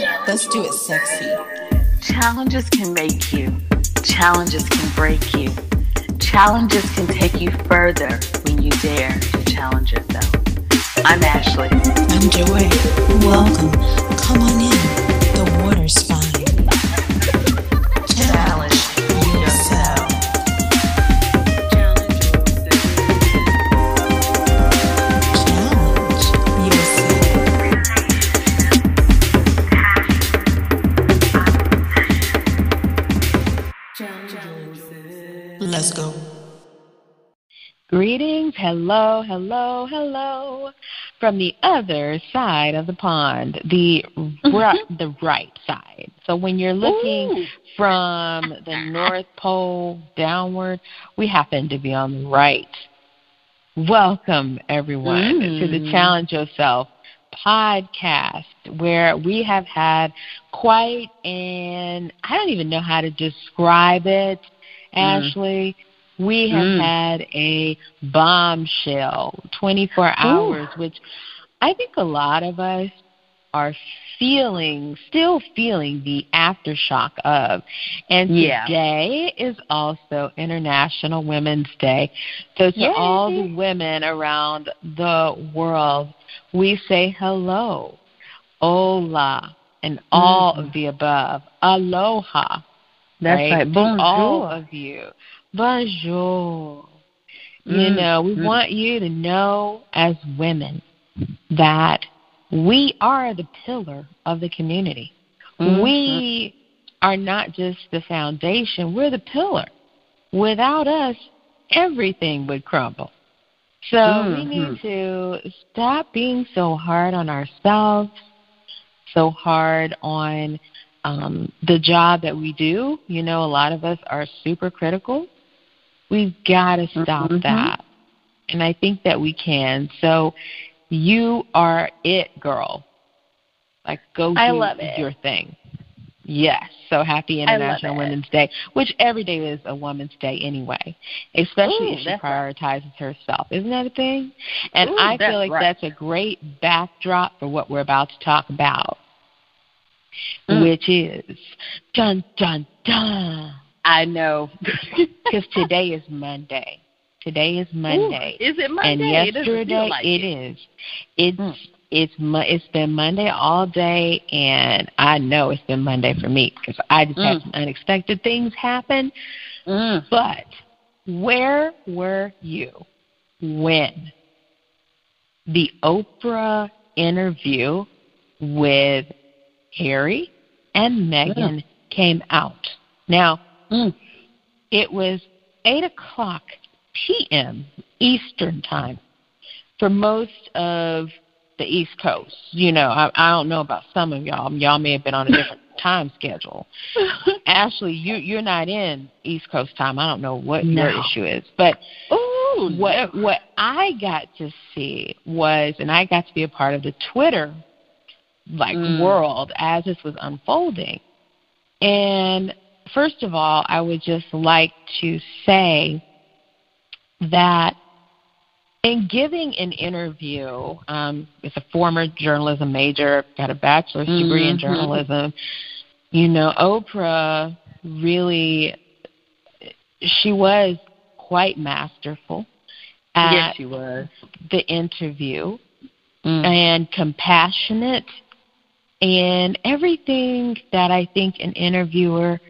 Let's do it sexy. Challenges can make you. Challenges can break you. Challenges can take you further when you dare to challenge yourself. I'm Ashley. I'm Joy. Welcome. Come on in. Hello, hello, hello, from the other side of the pond, the ri- mm-hmm. the right side. So when you're looking from the North Pole downward, we happen to be on the right. Welcome everyone to the mm. Challenge Yourself podcast where we have had quite an I don't even know how to describe it, mm. Ashley. We have Mm. had a bombshell 24 hours, which I think a lot of us are feeling, still feeling the aftershock of. And Yeah. today is also International Women's Day. So to Yay. all the women around the world, we say hello, hola, and all of the above. Aloha. That's right? right. To all of you. Bonjour. You Mm, know, we mm. want you to know as women that we are the pillar of the community. Mhm. We are not just the foundation, we're the pillar. Without us, everything would crumble. So we Mhm. need to stop being so hard on ourselves, so hard on um, the job that we do. You know, a lot of us are super critical. We've got to stop Mhm. that. And I think that we can. So you are it, girl. Like, go I do your thing. Yes. So happy International. Women's Day, which every day is a woman's day anyway, especially Ooh, if she that's right. prioritizes herself. Isn't that a thing? And Ooh, I feel like right. that's a great backdrop for what we're about to talk about, Mm. which is dun dun dun. I know. Because today is Monday. Today is Monday. Ooh, is it Monday? And It yesterday like it it is. It's mm. it's it's been Monday all day, and I know it's been Monday for me because I just had Mm. some unexpected things happen. Mm. But where were you when the Oprah interview with Harry and Meghan came out? Now, Mm. It was 8 o'clock p.m. Eastern Time for most of the East Coast. You know, I, I don't know about some of y'all. Y'all may have been on a different time schedule. Ashley, you, you're not in East Coast time. I don't know what your issue is. But Ooh, what no. what I got to see was, and I got to be a part of the Twitter like Mm. world as this was unfolding. And first of all, I would just like to say that in giving an interview, um, as a former journalism major, got a bachelor's degree in Mhm. journalism. You know, Oprah really, she was quite masterful at yes, she was. the interview Mm. and compassionate and everything that I think an interviewer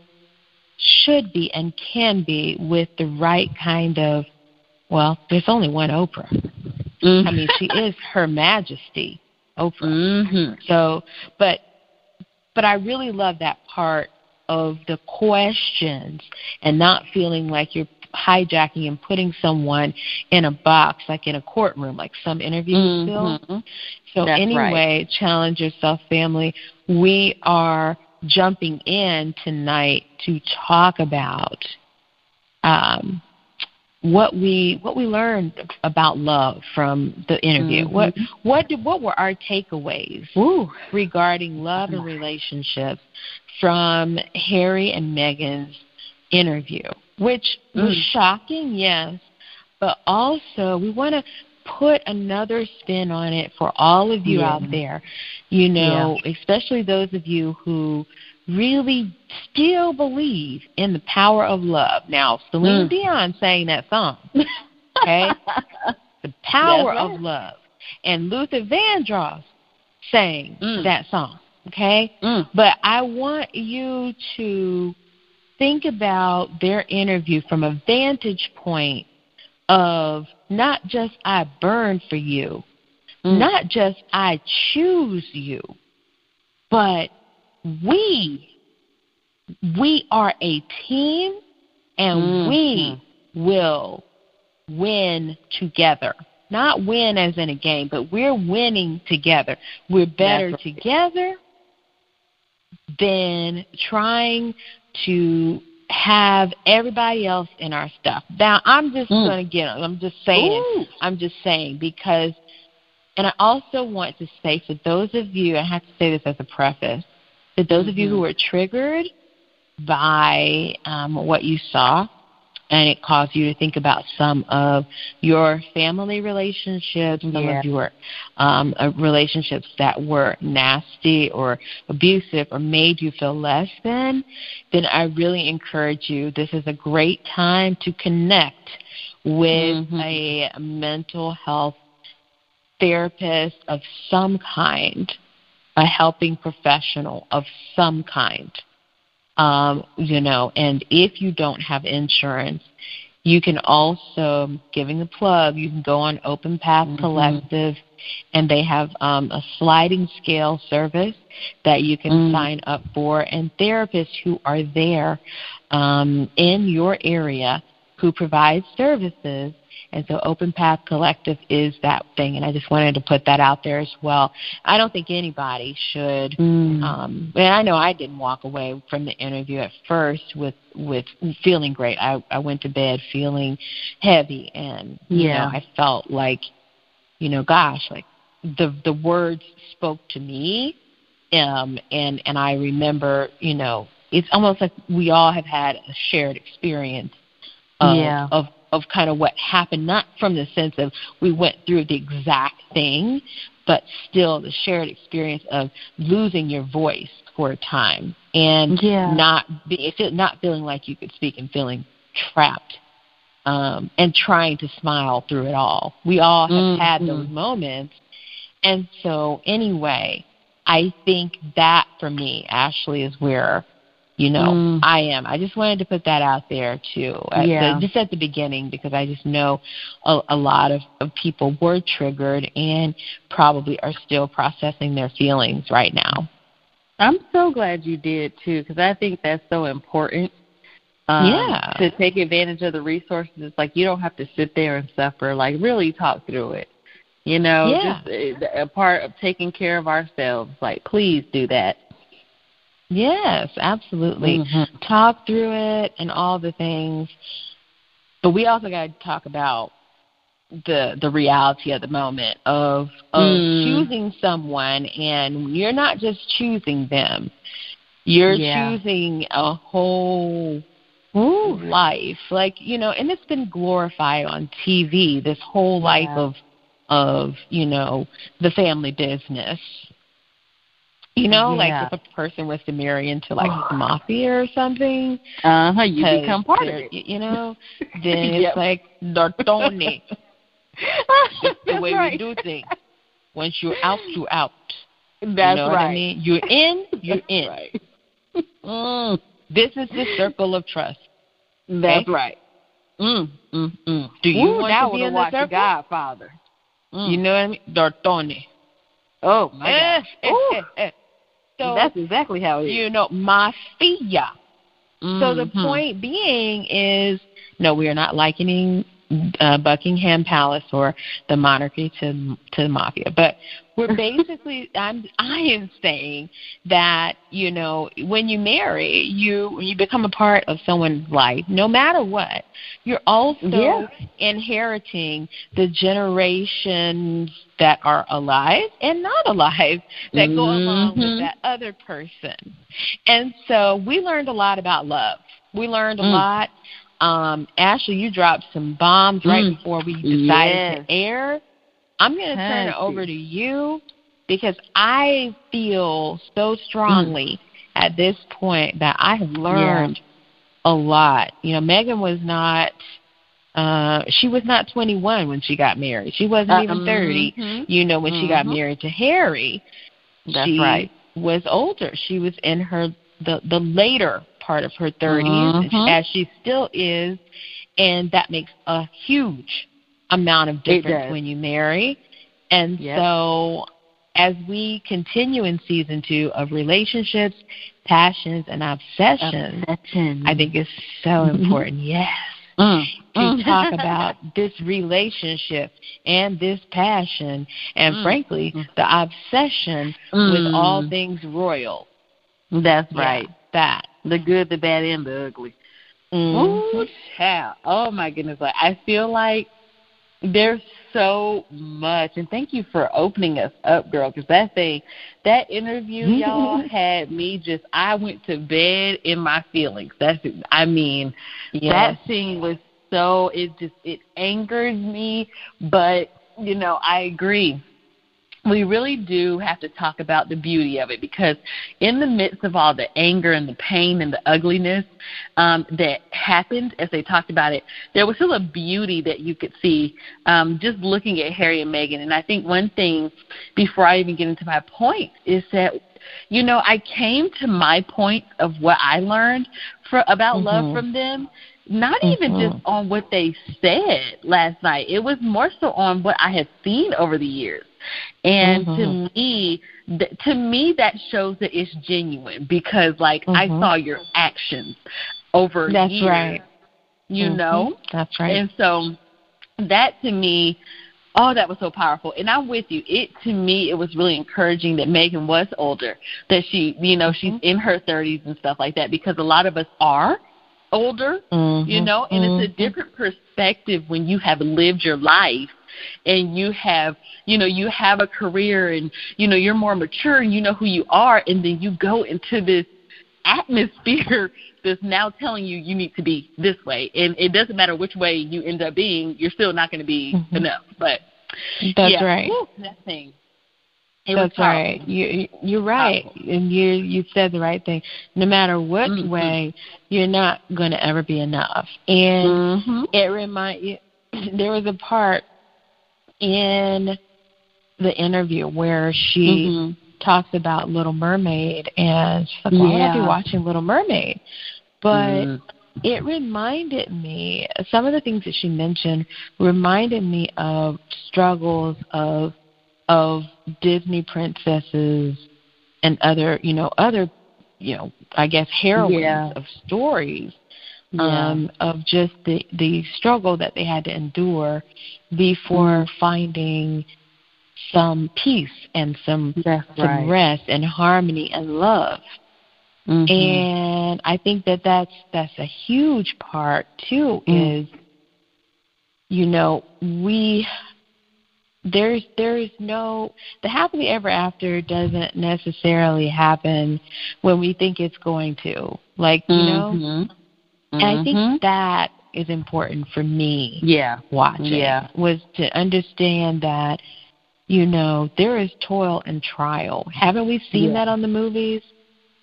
should be and can be with the right kind of well, there's only one Oprah. I mean, she is Her Majesty Oprah. Mm-hmm. So, but but I really love that part of the questions and not feeling like you're hijacking and putting someone in a box like in a courtroom like some interviews feel. Mhm. So That's anyway, challenge yourself family. We are jumping in tonight to talk about um what we what we learned about love from the interview. Mhm. What what did what were our takeaways Ooh. regarding love and relationships from Harry and Meghan's interview, which was Mm. shocking, yes, but also we want to put another spin on it for all of you Yeah. out there. You know, especially those of you who really still believe in the power of love. Now, Celine Mm. Dion sang that song. Okay? the power of love. And Luther Vandross sang Mm. that song. Okay? Mm. But I want you to think about their interview from a vantage point of not just I burn for you, Mm. not just I choose you, but we we are a team and Mhm. we will win together. Not win as in a game, but we're winning together. We're better right. together than trying to have everybody else in our stuff. Now, I'm just Mm. going to get I'm just saying. Ooh. I'm just saying because and I also want to say for those of you, I have to say this as a preface, for those of you Mm-hmm. who were triggered by um, what you saw, and it caused you to think about some of your family relationships, some Yeah. of your um, uh, relationships that were nasty or abusive or made you feel less than, then I really encourage you. This is a great time to connect with Mhm. a mental health therapist of some kind, a helping professional of some kind. Um, you know, and if you don't have insurance, you can also, giving a plug, you can go on Open Path Mhm. Collective, and they have um, a sliding scale service that you can Mm. sign up for, and therapists who are there um, in your area who provide services. And so Open Path Collective is that thing, and I just wanted to put that out there as well. I don't think anybody should Mm. um and I know I didn't walk away from the interview at first with with feeling great. I I went to bed feeling heavy and you Yeah. know I felt like you know gosh like the the words spoke to me um and and I remember you know it's almost like we all have had a shared experience of Yeah. of of kind of what happened not from the sense of we went through the exact thing but still the shared experience of losing your voice for a time and Yeah. not be feel- not feeling like you could speak and feeling trapped um, and trying to smile through it all. We all have had Mhm. those moments, and so anyway, I think that for me, Ashley, is where you know Mm. I am. I just wanted to put that out there too, at Yeah. the, just at the beginning, because I just know a, a lot of, of people were triggered and probably are still processing their feelings right now. I'm so glad you did too, because I think that's so important. Um, Yeah. To take advantage of the resources, it's like you don't have to sit there and suffer. Like really talk through it. You know, Yeah. just a, a part of taking care of ourselves. Like please do that. Yes, absolutely. Mhm. Talk through it and all the things. But we also got to talk about the the reality of the moment of of Mm. choosing someone and you're not just choosing them. You're Yeah. choosing a whole life. Like, you know, and it's been glorified on TV, this whole life of of, you know, the family business. You know, Yeah. like if a person was to marry into like the mafia or something, Uh huh. You become part of it. You know, then it's like Dortone. That's the way right. we do things. Once you're out, you're out. That's you know right. what I mean? You're in, you're That's in. Right. Mm, This is the circle of trust. that's Okay? right. Mm, mm, mm. Do you Ooh, want to be in the circle? Godfather. Mm. You know what I mean? Dortone. oh my Eh, gosh. eh. So that's exactly how it is. you know, mafia. So the Mhm. point being is, no, we are not likening uh, Buckingham Palace or the monarchy to to the mafia, but we're basically I'm I am saying that you know when you marry you you become a part of someone's life, no matter what, you're also Yeah. inheriting the generations that are alive and not alive that go along with Mhm. that other person. And so we learned a lot about love. We learned a Mm. lot. Um, Ashley, you dropped some bombs right Mm. before we decided Yes. to air. I'm going to turn it over to you because I feel so strongly mm. at this point that I have learned yeah. a lot. You know, Meghan was not uh she was not 21 when she got married. She wasn't uh, even 30. Mm-hmm. You know, when mm-hmm. she got mm-hmm. married to Harry, That's she right. was older. She was in her the the later part of her 30s mm-hmm. as she still is and that makes a huge amount of difference when you marry. And yep. so as we continue in season two of relationships, passions, and obsessions, Obsession. I think it's so mm-hmm. important, yes, mm. to mm. talk about this relationship and this passion, and mm. frankly, the obsession with all mm. things royal. That's yeah, right. That. The good, the bad, and the ugly. Mm-hmm. Ooh, child. Oh my goodness. Like I feel like there's so much, and thank you for opening us up, girl. Because that thing, that interview, y'all had me just. I went to bed in my feelings. That's. I mean, yes. that scene was so. It just it angered me, but you know I agree we really do have to talk about the beauty of it because in the midst of all the anger and the pain and the ugliness um, that happened as they talked about it, there was still a beauty that you could see um, just looking at Harry and Meghan. And I think one thing before I even get into my point is that you know I came to my point of what I learned for about mm-hmm. love from them not mm-hmm. even just on what they said last night. It was more so on what I had seen over the years. And mm-hmm. to me, th- to me, that shows that it's genuine because, like, mm-hmm. I saw your actions over That's years. right. You mm-hmm. know. That's right. And so, that to me, oh, that was so powerful. And I'm with you. It to me, it was really encouraging that Meghan was older, that she, you know, she's Mm-hmm. in her 30s and stuff like that, because a lot of us are older, mm-hmm. you know, and it's a mm-hmm. different perspective when you have lived your life and you have you know you have a career and you know you're more mature and you know who you are and then you go into this atmosphere that's now telling you you need to be this way and it doesn't matter which way you end up being you're still not going to be mm-hmm. enough but that's yeah. right Woo, that thing it That's right. You you're right, Powerful. and you you said the right thing. No matter what mm-hmm. way, you're not going to ever be enough. And mm-hmm. it remind you. There was a part in the interview where she mm-hmm. talks about Little Mermaid, and she's like, "Why would I be watching Little Mermaid?" But Mhm. it reminded me some of the things that she mentioned reminded me of struggles of of Disney princesses and other you know other you know I guess heroines Yeah. of stories Yeah. um of just the the struggle that they had to endure before Mm. finding some peace and some That's some right. rest and harmony and love Mhm. and I think that that's that's a huge part too. Mm. Is you know we there's there's no the happily ever after doesn't necessarily happen when we think it's going to. Like you know, Mhm. and I think that is important for me yeah. watching Yeah. was to understand that you know there is toil and trial. Haven't we seen Yeah. that on the movies?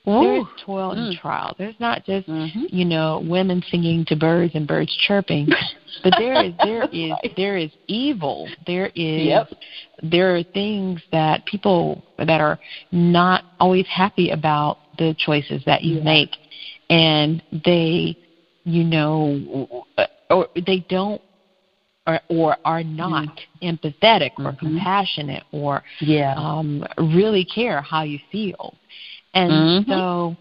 There is toil and Mm. trial. There's not just Mhm. you know women singing to birds and birds chirping, but there is there is there is evil. There is Yep. there are things that people that are not always happy about the choices that you Yeah. make, and they you know or they don't or or are not empathetic or Mhm. compassionate or Yeah. um, really care how you feel. And Mhm. so,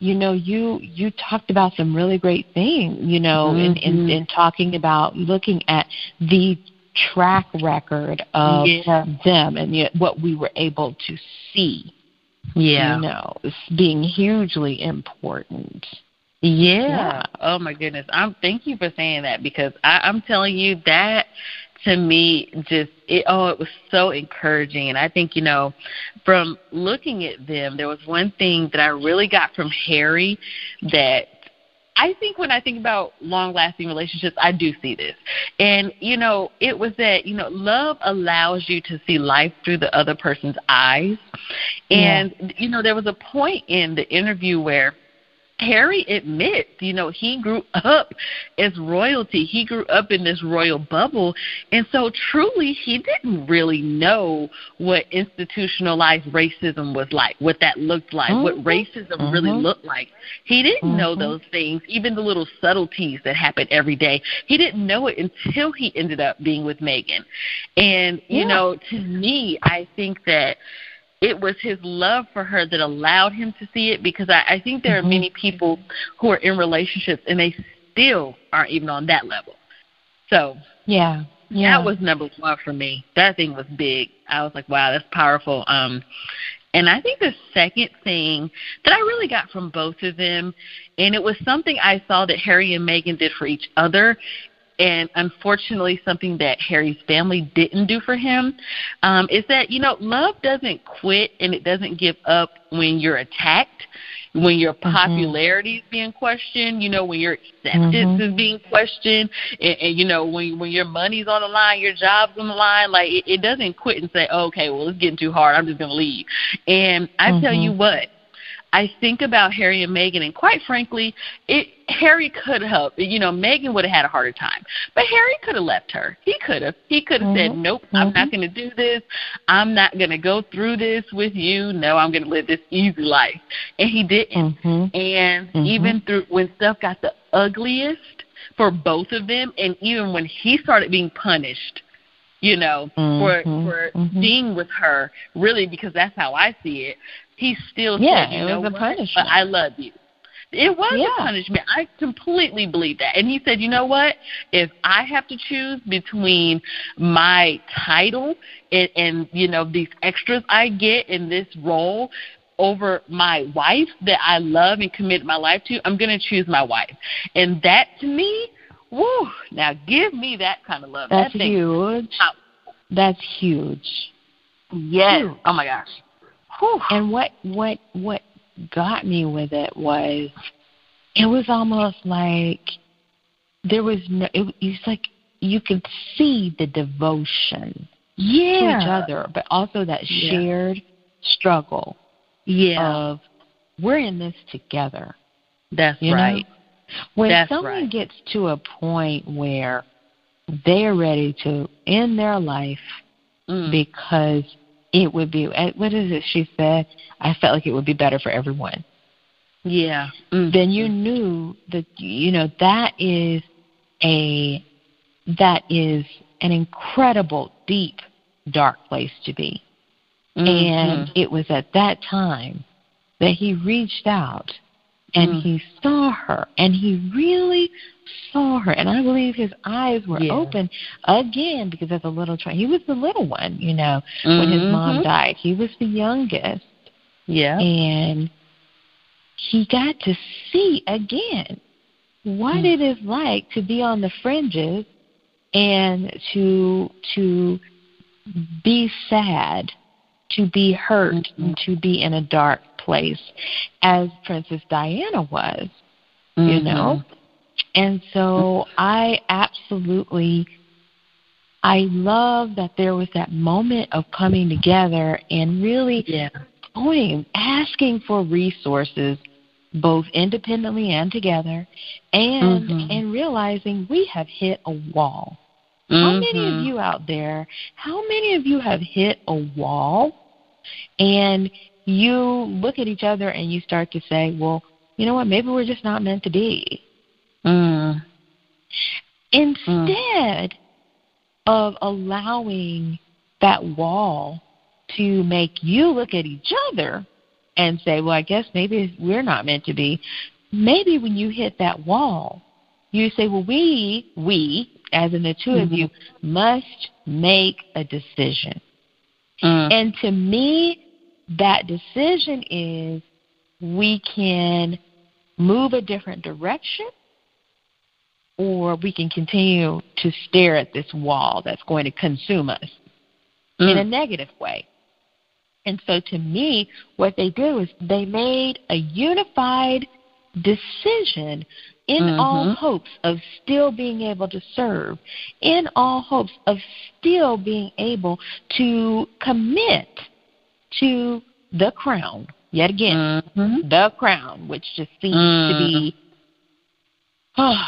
you know, you you talked about some really great things, you know, in, in Mhm. in talking about looking at the track record of Yeah. them and yet what we were able to see. yeah. You know, being hugely important. Yeah. Yeah. Oh my goodness. I'm thank you for saying that because I, I'm telling you that to me just it oh it was so encouraging and I think, you know, from looking at them, there was one thing that I really got from Harry that I think when I think about long lasting relationships, I do see this. And, you know, it was that, you know, love allows you to see life through the other person's eyes. And, yeah. you know, there was a point in the interview where Harry admits, you know, he grew up as royalty. He grew up in this royal bubble. And so truly, he didn't really know what institutionalized racism was like, what that looked like, mm-hmm. what racism mm-hmm. really looked like. He didn't mm-hmm. know those things, even the little subtleties that happen every day. He didn't know it until he ended up being with Meghan. And, you yeah. know, to me, I think that it was his love for her that allowed him to see it because I, I think there are mm-hmm. many people who are in relationships and they still aren't even on that level. So yeah, yeah, that was number one for me. That thing was big. I was like, wow, that's powerful. Um, and I think the second thing that I really got from both of them, and it was something I saw that Harry and Meghan did for each other, and unfortunately something that Harry's family didn't do for him um, is that you know love doesn't quit and it doesn't give up when you're attacked when your mm-hmm. popularity mm-hmm. is being questioned, you know, when your acceptance mm-hmm. is being questioned, and, and you know, when when your money's on the line, your job's on the line, like it, it doesn't quit and say, oh, okay, well, it's getting too hard, I'm just gonna leave. And I mm-hmm. tell you what, I think about Harry and Meghan, and quite frankly, it Harry could have, you know, Meghan would have had a harder time, but Harry could have left her. He could have. He could have mm-hmm. said, "Nope, mm-hmm. I'm not going to do this. I'm not going to go through this with you. No, I'm going to live this easy life." And he didn't. Mm-hmm. And mm-hmm. even through when stuff got the ugliest for both of them, and even when he started being punished you know, for mm-hmm, for mm-hmm. being with her, really because that's how I see it he still yeah, said, you it was a what? punishment. But I love you. It was yeah. a punishment. I completely believe that. And he said, you know what? If I have to choose between my title and, and you know these extras I get in this role over my wife that I love and commit my life to, I'm going to choose my wife. And that to me, woo! Now give me that kind of love. That's that huge. That's huge. Yes. Huge. Oh my gosh. Whew. And what what what got me with it was it was almost like there was no it, it was like you could see the devotion yeah. to each other, but also that yeah. shared struggle yeah. of we're in this together. That's you right. Know? When That's someone right. gets to a point where they're ready to end their life mm. because it would be what is it she said i felt like it would be better for everyone yeah mm-hmm. then you knew that you know that is a that is an incredible deep dark place to be mm-hmm. and it was at that time that he reached out and mm. he saw her and he really saw her and i believe his eyes were yeah. open again because as a little child he was the little one you know mm-hmm. when his mom mm-hmm. died he was the youngest yeah and he got to see again what mm. it is like to be on the fringes and to to be sad to be hurt mm-hmm. and to be in a dark place as Princess Diana was, mm-hmm. you know? And so I absolutely I love that there was that moment of coming together and really yeah. going asking for resources both independently and together and mm-hmm. and realizing we have hit a wall. Mm-hmm. How many of you out there, how many of you have hit a wall and you look at each other and you start to say, well, you know what, maybe we're just not meant to be. Mm. Instead mm. of allowing that wall to make you look at each other and say, well, I guess maybe we're not meant to be, maybe when you hit that wall, you say, well, we, we, as in the 2 mm-hmm. of you, must make a decision. Mm. And to me, that decision is we can move a different direction or we can continue to stare at this wall that's going to consume us mm. in a negative way. And so to me, what they did was they made a unified decision in Mhm. all hopes of still being able to serve, in all hopes of still being able to commit to the crown. Yet again, Mhm. the crown, which just seems to be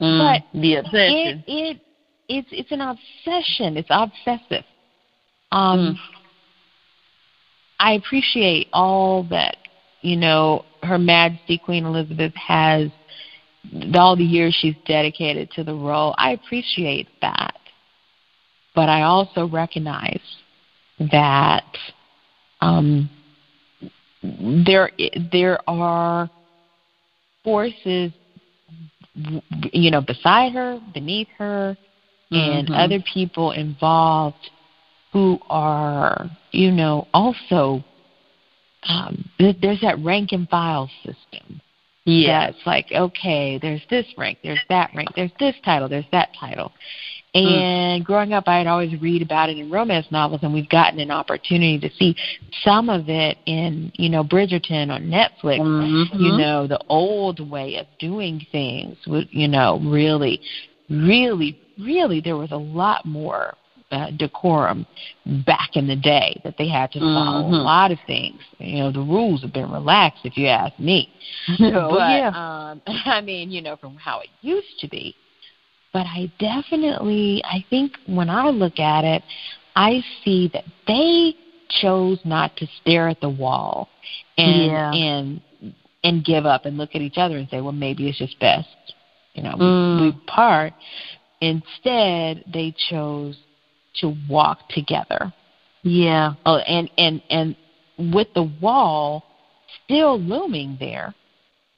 Mm, But the obsession. it, it it's it's an obsession. It's obsessive. Um, Mm. I appreciate all that you know Her Majesty Queen Elizabeth has, all the years she's dedicated to the role. I appreciate that, but I also recognize that um, there there are forces you know beside her beneath her and Mhm. other people involved who are you know also um th- there's that rank and file system yeah. that's like okay there's this rank there's that rank there's this title there's that title Mm. and growing up i'd always read about it in romance novels and we've gotten an opportunity to see some of it in you know bridgerton on netflix Mhm. you know the old way of doing things you know really really really there was a lot more uh, decorum back in the day that they had to follow Mhm. a lot of things you know the rules have been relaxed if you ask me Oh, but yeah. um i mean you know from how it used to be but i definitely i think when i look at it i see that they chose not to stare at the wall and Yeah. and and give up and look at each other and say well maybe it's just best you know Mm. we, we part instead they chose to walk together Yeah. Oh, and and and with the wall still looming there,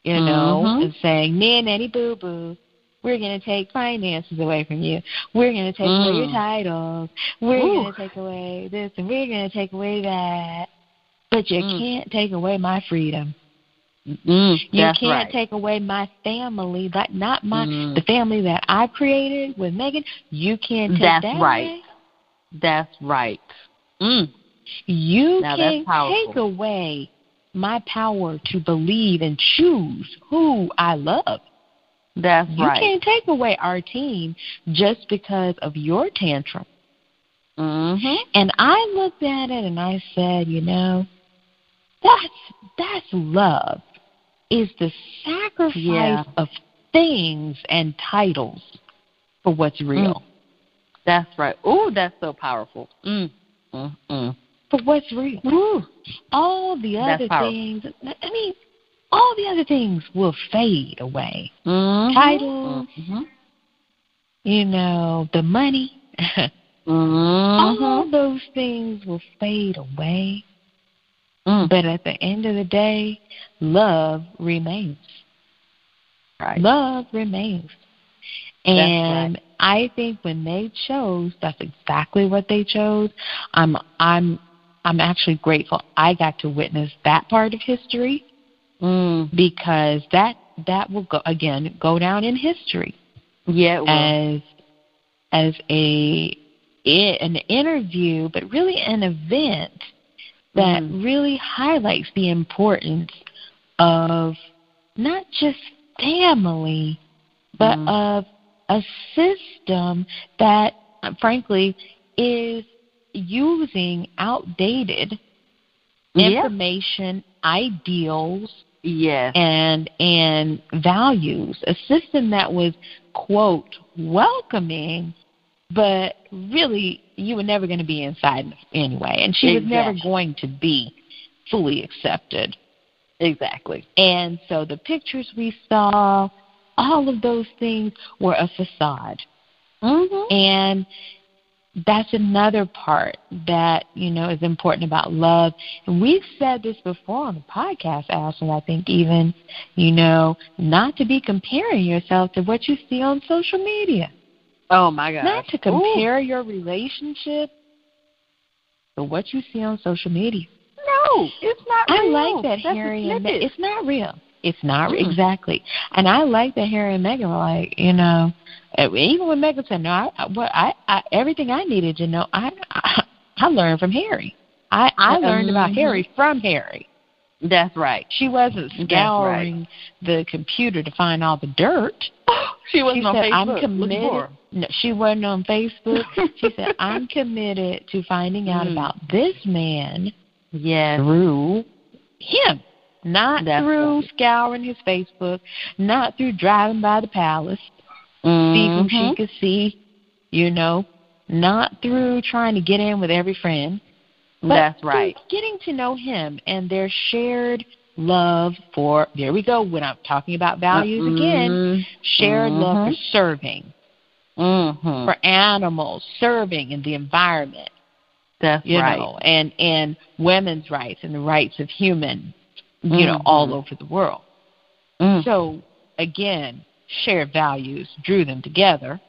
you know, Mhm. and saying, "Man, nanny boo boo, we're gonna take finances away from you. We're gonna take away your Mm. titles. We're gonna take away this, and we're gonna take away that. But you Mm. can't take away my freedom. Mm, You can't right. take away my family, that not my Mm. the family that I created with Meghan. You can't take That's that right. away. That's right. Mm. You Now can powerful. take away my power to believe and choose who I love. That's You right. can't take away our team just because of your tantrum. Mhm. And I looked at it and I said, you know, that's that's love. Is the sacrifice Yeah. of things and titles for what's real. That's right. Ooh, that's so powerful. Mm. Mm. Mm. For what's real. Ooh. All the other things I mean, all the other things will fade away. Mhm. Titles. Mhm. You know, the money. All Mhm. those things will fade away. Mm. But at the end of the day, love remains. Right. Love remains. And right. I think when they chose, that's exactly what they chose. I'm I'm I'm actually grateful I got to witness that part of history Mm. because that that will go again go down in history Yeah. It will. as as a an interview, but really an event that Mhm. really highlights the importance of not just family, but Mhm. of a system that, frankly, is using outdated Yeah. information, ideals, Yes. and and values. A system that was quote welcoming, but really you were never going to be inside anyway, and she was never going to be fully accepted. Exactly. And so the pictures we saw, all of those things were a facade. Mhm. And that's another part that, you know, is important about love. And we've said this before on the podcast, Ashley, I think even, you know, not to be comparing yourself to what you see on social media. Oh my god Not to compare your relationship to what you see on social media. No, it's not. I real. like that That's Harry a and Me- snippet. it's not real. It's not re- Mm. exactly, and I like that Harry and Meghan were like, you know, uh, even when Meghan said, "No, I, I- what I, I everything I needed to know, I, I, I learned from Harry. I, I learned about. Harry from Harry." That's right. She wasn't scouring right. the computer to find all the dirt. she wasn't she on said, Facebook. I'm committed. No, she wasn't on Facebook. she said, I'm committed to finding out mm. about this man yes. through him. Not That's through right. scouring his Facebook, not through driving by the palace, mm-hmm. see who she could see, you know, not through trying to get in with every friend. But That's right. Getting to know him and their shared love for there we go when I'm talking about values mm-hmm. again. Shared mm-hmm. love for serving. Mm-hmm. For animals, serving in the environment. That's you right. know, and and women's rights and the rights of human, you Mm-hmm. know, all over the world. Mm. So again, shared values drew them together,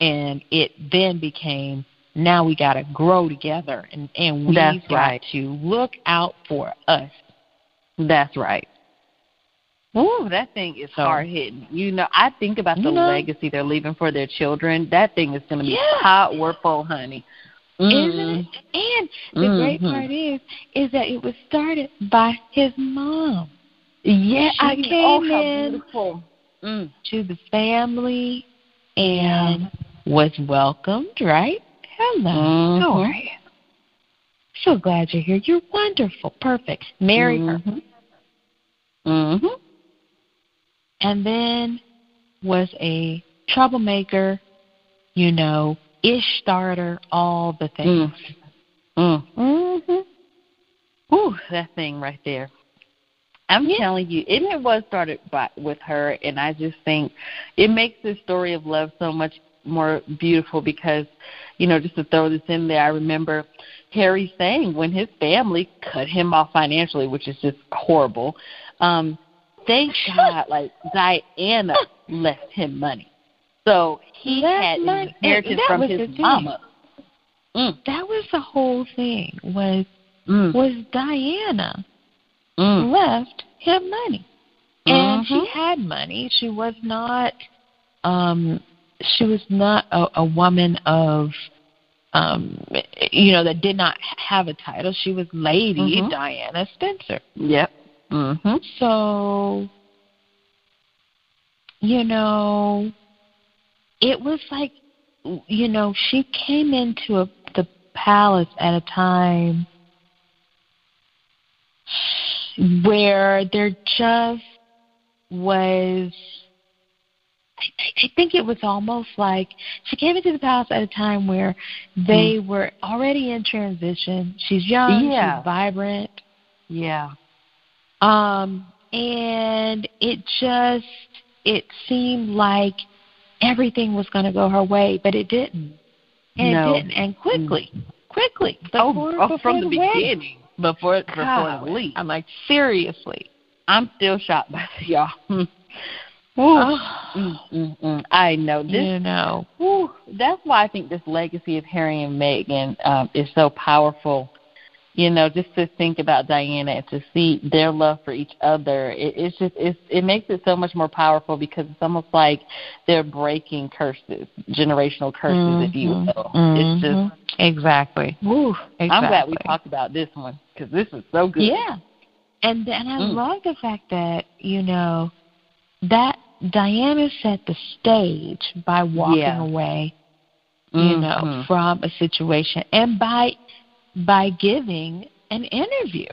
and it then became now we got to grow together, and and we've That's got right. to look out for us. That's right. Ooh, that thing is So- hard hitting. You know, I think about the You know? legacy they're leaving for their children. That thing is going to be Yeah. powerful, honey. Isn't it? And the great Mhm. part is, is that it was started by his mom. Yeah, She I came oh, in. Mm. to the family and was welcomed, right? Hello. Mhm. How are you? So glad you're here. You're wonderful. Perfect. Marry her. Mm-hmm. And then was a troublemaker, you know, ish starter, all the things. Mm. Mm-hmm. Ooh, that thing right there. I'm Yeah. telling you, and it was started by with her, and I just think it makes this story of love so much more beautiful because, you know, just to throw this in there, I remember Harry saying when his family cut him off financially, which is just horrible. Um, thank God, like Diana left him money, so he had an inheritance that from was his the mama. Mm, That was the whole thing. Was mm, was Diana mm. left him money. And she Mhm. had money. She was not um she was not a, a woman of um you know that did not have a title. She was Lady Mhm. Diana Spencer. Yep. Mhm. So you know it was like you know she came into a, the palace at a time where there just was I, I- think it was almost like she came into the palace at a time where they were already in transition. She's young, Yeah. she's vibrant, Yeah. um, and it just it seemed like everything was going to go her way, but it didn't. And No. it didn't, and quickly, quickly. Oh, before- oh, before from the wedding. beginning, before before God, the leak. I'm like seriously. I'm still shocked by this, y'all. Ooh. Oh, Mm, mm, mm. I know this. you know. Ooh, that's why I think this legacy of Harry and Meghan um, is so powerful. You know, just to think about Diana and to see their love for each other, it, it's just it's, it makes it so much more powerful because it's almost like they're breaking curses, generational curses, if you Mhm, will. It's mhm. just, exactly. woo. I'm glad we talked about this one because this is so good. Yeah. And and I Mm. love the fact that, you know, that Diana set the stage by walking Yeah. away, you know, Mhm. from a situation and by by giving an interview.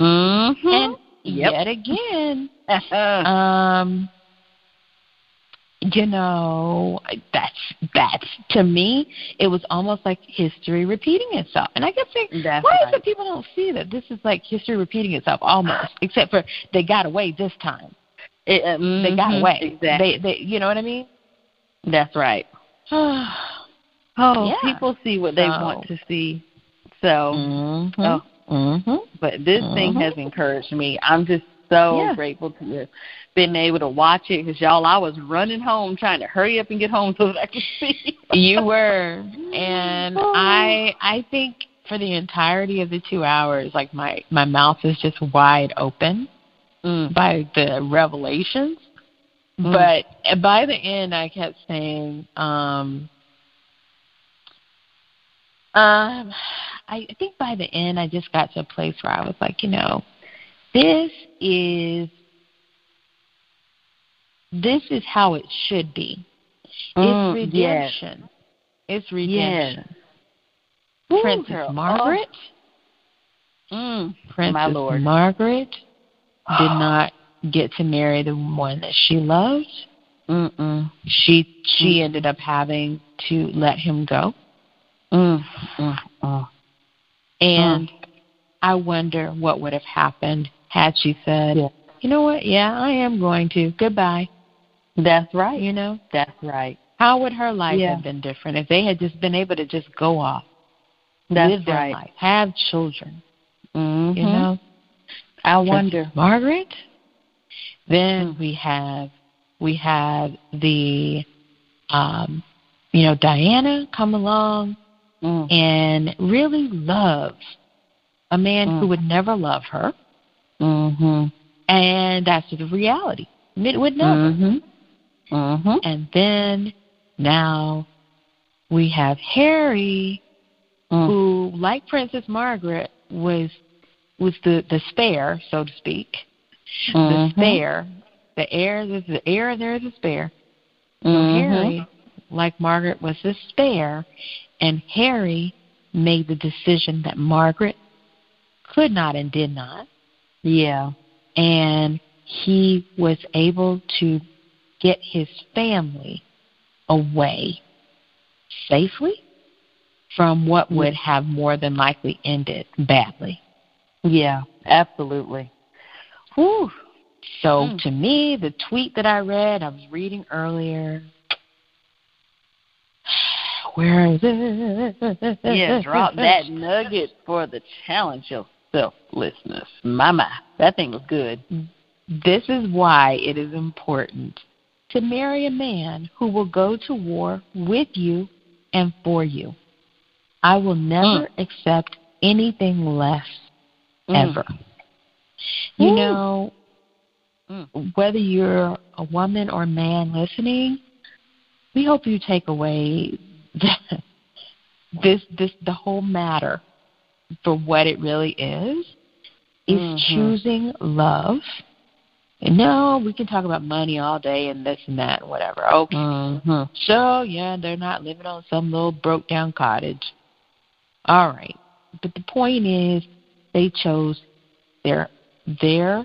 Mm-hmm. And Yep. yet again, um you know that's that's to me it was almost like history repeating itself and i kept saying That's why is it people don't see that this is like history repeating itself almost except for they got away this time It, uh, they got mhm, away Exactly. they they you know what i mean That's right. oh Oh, Yeah. people see what they So- want to see. So, mhm oh, mhm but this thing Mhm. has encouraged me. I'm just so Yeah. grateful to have been able to watch it because y'all, I was running home trying to hurry up and get home so that I could see. you were and Oh. i i think for the entirety of the two hours like my my mouth is just wide open Mm. by the revelations Mm. but by the end i kept saying um um I I think by the end I just got to a place where I was like, you know, this is this is how it should be. Mm, it's redemption. Yes. It's redemption. Yes. Princess Margaret. Mm, Princess my Lord. Margaret did not get to marry the one that she loved. Mm-mm. She she Mm. ended up having to let him go. Mm, mm, mm. And I wonder what would have happened had she said, Yeah. "You know what? Yeah, I am going to. Goodbye." That's right. You know, That's right. how would her life Yeah. have been different if they had just been able to just go off, That's live their right. life, have children? Mm-hmm. You know, I wonder. Margaret. Then we have we have the um, you know Diana come along Mm. and really love a man Mm. who would never love her, Mm-hmm. and that's the reality. It would never. Mm-hmm. Mm-hmm. And then now we have Harry, Mm. who, like Princess Margaret, was was the the spare, so to speak, the Mhm. spare, the heir. The heir. There's a spare. So Mhm. Harry, like Margaret, was the spare, and Harry made the decision that Margaret could not and did not, Yeah. and he was able to get his family away safely from what would have more than likely ended badly. Yeah. Absolutely. Whew. So Mm. to me, the tweet that I read, I was reading earlier. Where is it? Yeah, drop that nugget for the challenge yourself, listeners. Mama, that thing was good. This is why it is important to marry a man who will go to war with you and for you. I will never accept anything less Mm. ever. You Woo. know, Mm. whether you're a woman or man listening, we hope you take away this this the whole matter for what it really is is Mhm. choosing love. And no, we can talk about money all day and this and that and whatever. Okay. Mm-hmm. So yeah, they're not living on some little broke down cottage. All right. But the point is they chose their their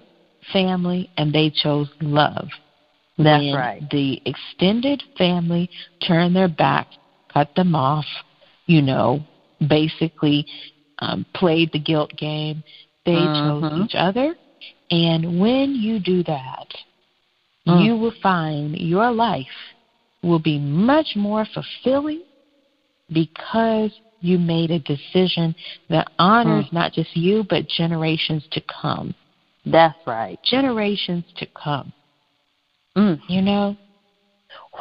family and they chose love. That's When right. The extended family turned their back, cut them off, you know, basically um, played the guilt game. They chose Mhm. each other. And when you do that, Mm. you will find your life will be much more fulfilling because you made a decision that honors Mm. not just you, but generations to come. That's right. Generations to come. Mm. You know?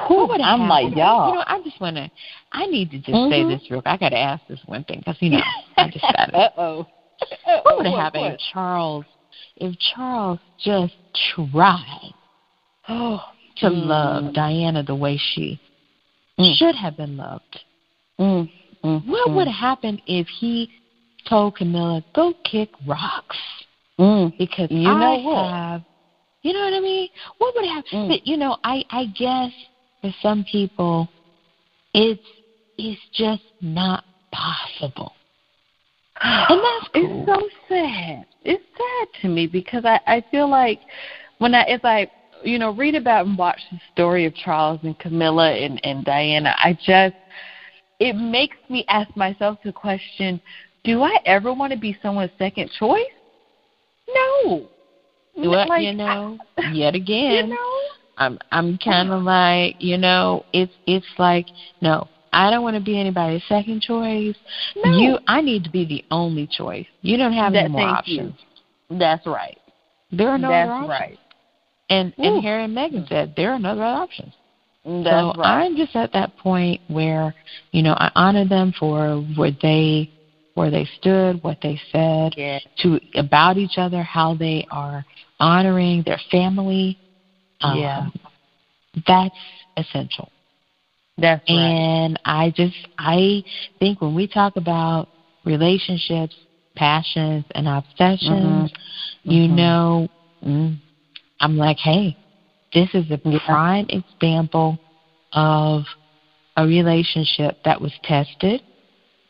Whew, What would have I'm like, happened- y'all. You know, I just want to, I need to just say Mhm. this real quick. I got to ask this one thing because, you know, I just got to. Uh-oh. What would have happened if Charles, if Charles just tried Oh, to Mm. love Diana the way she Mm. should have been loved? Mm, mm, What mm, would have happened if he told Camilla, "Go kick rocks"? Mm. Because You I know what? have, you know what I mean? What would have? Mm. But you know, I I guess for some people, it's it's just not possible, and that's cool. It's so sad. It's sad to me because I I feel like when I as I you know read about and watch the story of Charles and Camilla and and Diana, I just it makes me ask myself the question: Do I ever want to be someone's second choice? No. Well, Like, you know, yet again, you know. I'm I'm oh, kind of like, you know, it's it's like, no, I don't want to be anybody's second choice. No. You, I need to be the only choice. You don't have That- any more thank you. options. That's right. There are no That's other options. right. And Ooh. and Harry and Meghan said there are no other options. Mm, that's so right. I'm just at that point where, you know, I honor them for where they where they stood, what they said yeah. to about each other, how they are honoring their family. Um, Yeah. That's essential. That's right. And I just I think when we talk about relationships, passions, and obsessions, Mm-hmm. you Mhm. know, mm, I'm like, hey, this is a prime example of a relationship that was tested,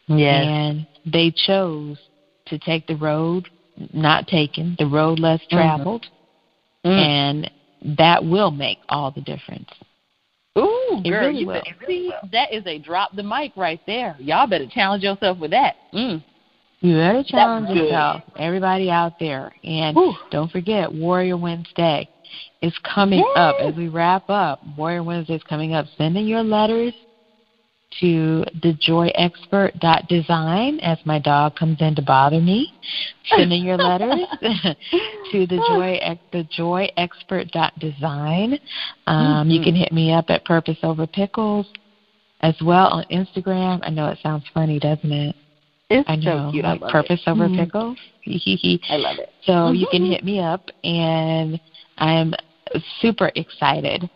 Yes. and they chose to take the road not taken, the road less Mm-hmm. traveled, Mm. and that will make all the difference. Ooh, It girl, really you will. better, see, that is a drop the mic right there. Y'all better challenge yourself with that. Mm. You better challenge good. yourself, everybody out there. And Whew. don't forget, Warrior Wednesday is coming up as we wrap up. Warrior Wednesday is coming up. Send in your letters to thejoyexpert.design as my dog comes in to bother me. Send in your letters to the joy the joyexpert.design. Um, You can hit me up at Purpose Over Pickles as well on Instagram. I know it sounds funny, doesn't it? It's I know, so cute. like I love Purpose it. Over Mhm. Pickles. I love it. So you can hit me up, and I'm super excited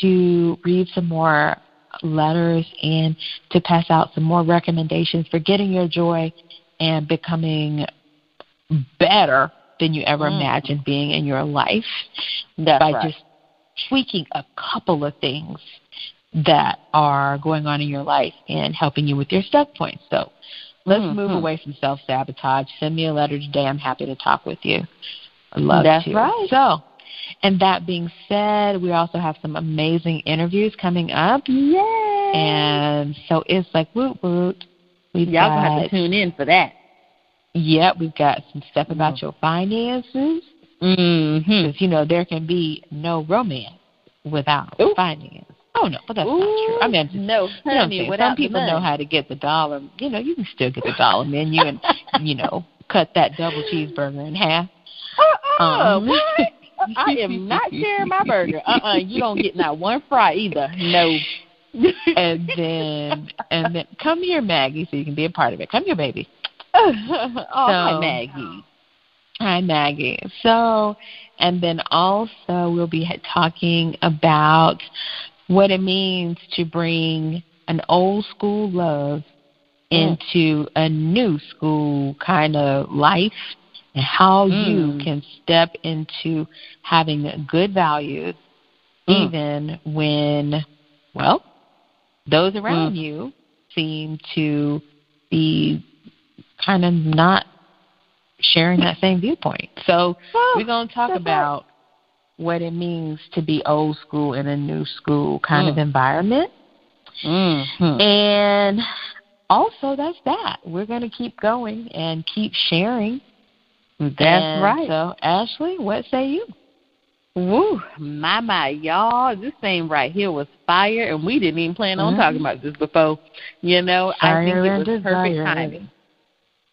to read some more letters and to pass out some more recommendations for getting your joy and becoming better than you ever Mm. imagined being in your life That's by right. just tweaking a couple of things that are going on in your life and helping you with your stuck points. So let's move Mhm. away from self sabotage. Send me a letter today. I'm happy to talk with you. I'd love That's to. right. So, and that being said, we also have some amazing interviews coming up. Yay! And so it's like woot woot. We've Y'all got, gonna have to tune in for that. Yep, we've got some stuff about your finances. Mm-hmm. Because, you know, there can be no romance without Ooh. finance. Oh, no, but that's not true. I mean, just, no, you know honey, saying? without Some people know how to get the dollar. You know, you can still get the dollar menu and, you know, cut that double cheeseburger in half. Uh-uh, Um, what? I am not sharing my burger. Uh-uh, you don't get not one fry either. No. and then, and then, come here, Maggie, so you can be a part of it. Come here, baby. oh, hi, Maggie. Hi, Maggie. So, and then also we'll be talking about what it means to bring an old school love Mm. into a new school kind of life and how you Mm. can step into having good values Mm. even when, well, those around Mm. you seem to be kind of not sharing that same viewpoint. So we're going to talk about what it means to be old school in a new school kind of Mm. environment. Mm-hmm. And also, that's that. We're going to keep going and keep sharing. That's And right. So, Ashley, what say you? Woo, my my, y'all, this thing right here was fire, and we didn't even plan on Mhm. talking about this before. You know, I think Fire it was perfect desire. timing.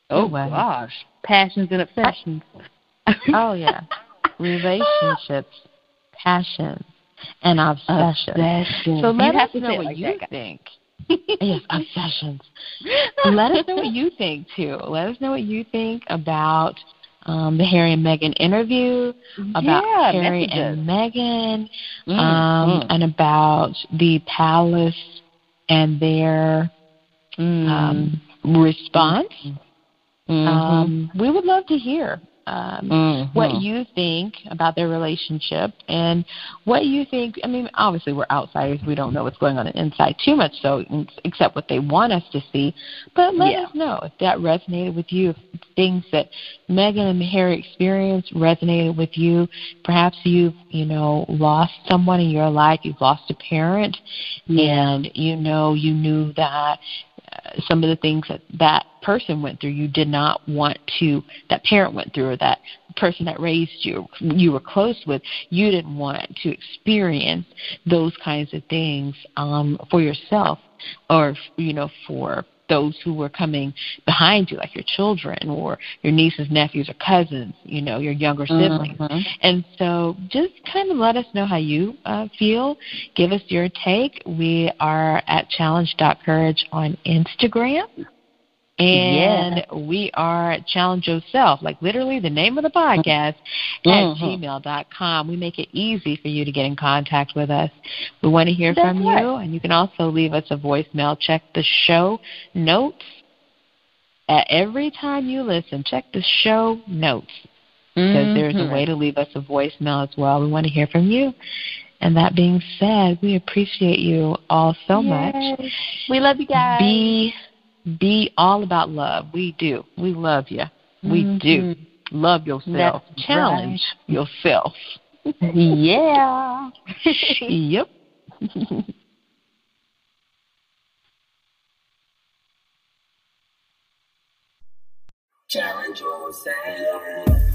Oh gosh, passions and obsessions. Oh, yeah. Relationships, passions, and obsessions. Obsessions. So You let have us to know what like you think. yes, obsessions. Let us know what you think too. Let us know what you think about um, the Harry and Meghan interview, about yeah, Harry messages. and Meghan, Mm, um, mm, and about the palace and their mm, um, response. mhm, Um, we would love to hear um, mhm. what you think about their relationship and what you think. I mean, obviously, we're outsiders. We don't know what's going on inside too much, so except what they want us to see. But let Yeah. us know if that resonated with you, if things that Meghan and Harry experienced resonated with you. Perhaps you've, you know, lost someone in your life, you've lost a parent, and, you know, you knew that some of the things that that person went through. You did not want to that parent went through or that person that raised you you were close with you didn't want to experience those kinds of things um for yourself or you know for those who were coming behind you like your children or your nieces nephews or cousins you know your younger siblings Mhm. and so just kind of let us know how you uh, feel. Give us your take. We are at challenge.courage on Instagram. And we are Challenge Yourself, like literally the name of the podcast at Mhm. gmail.com. We make it easy for you to get in contact with us. We want to hear That's from right. you, and you can also leave us a voicemail. Check the show notes at every time you listen, check the show notes because mm-hmm. there's a way to leave us a voicemail as well. We want to hear from you. And that being said, we appreciate you all so Yay. much. We love you guys. Be be all about love. We do. We love you. We mm-hmm. do. Love yourself. That's Challenge right. yourself. yeah. yep. Challenge yourself.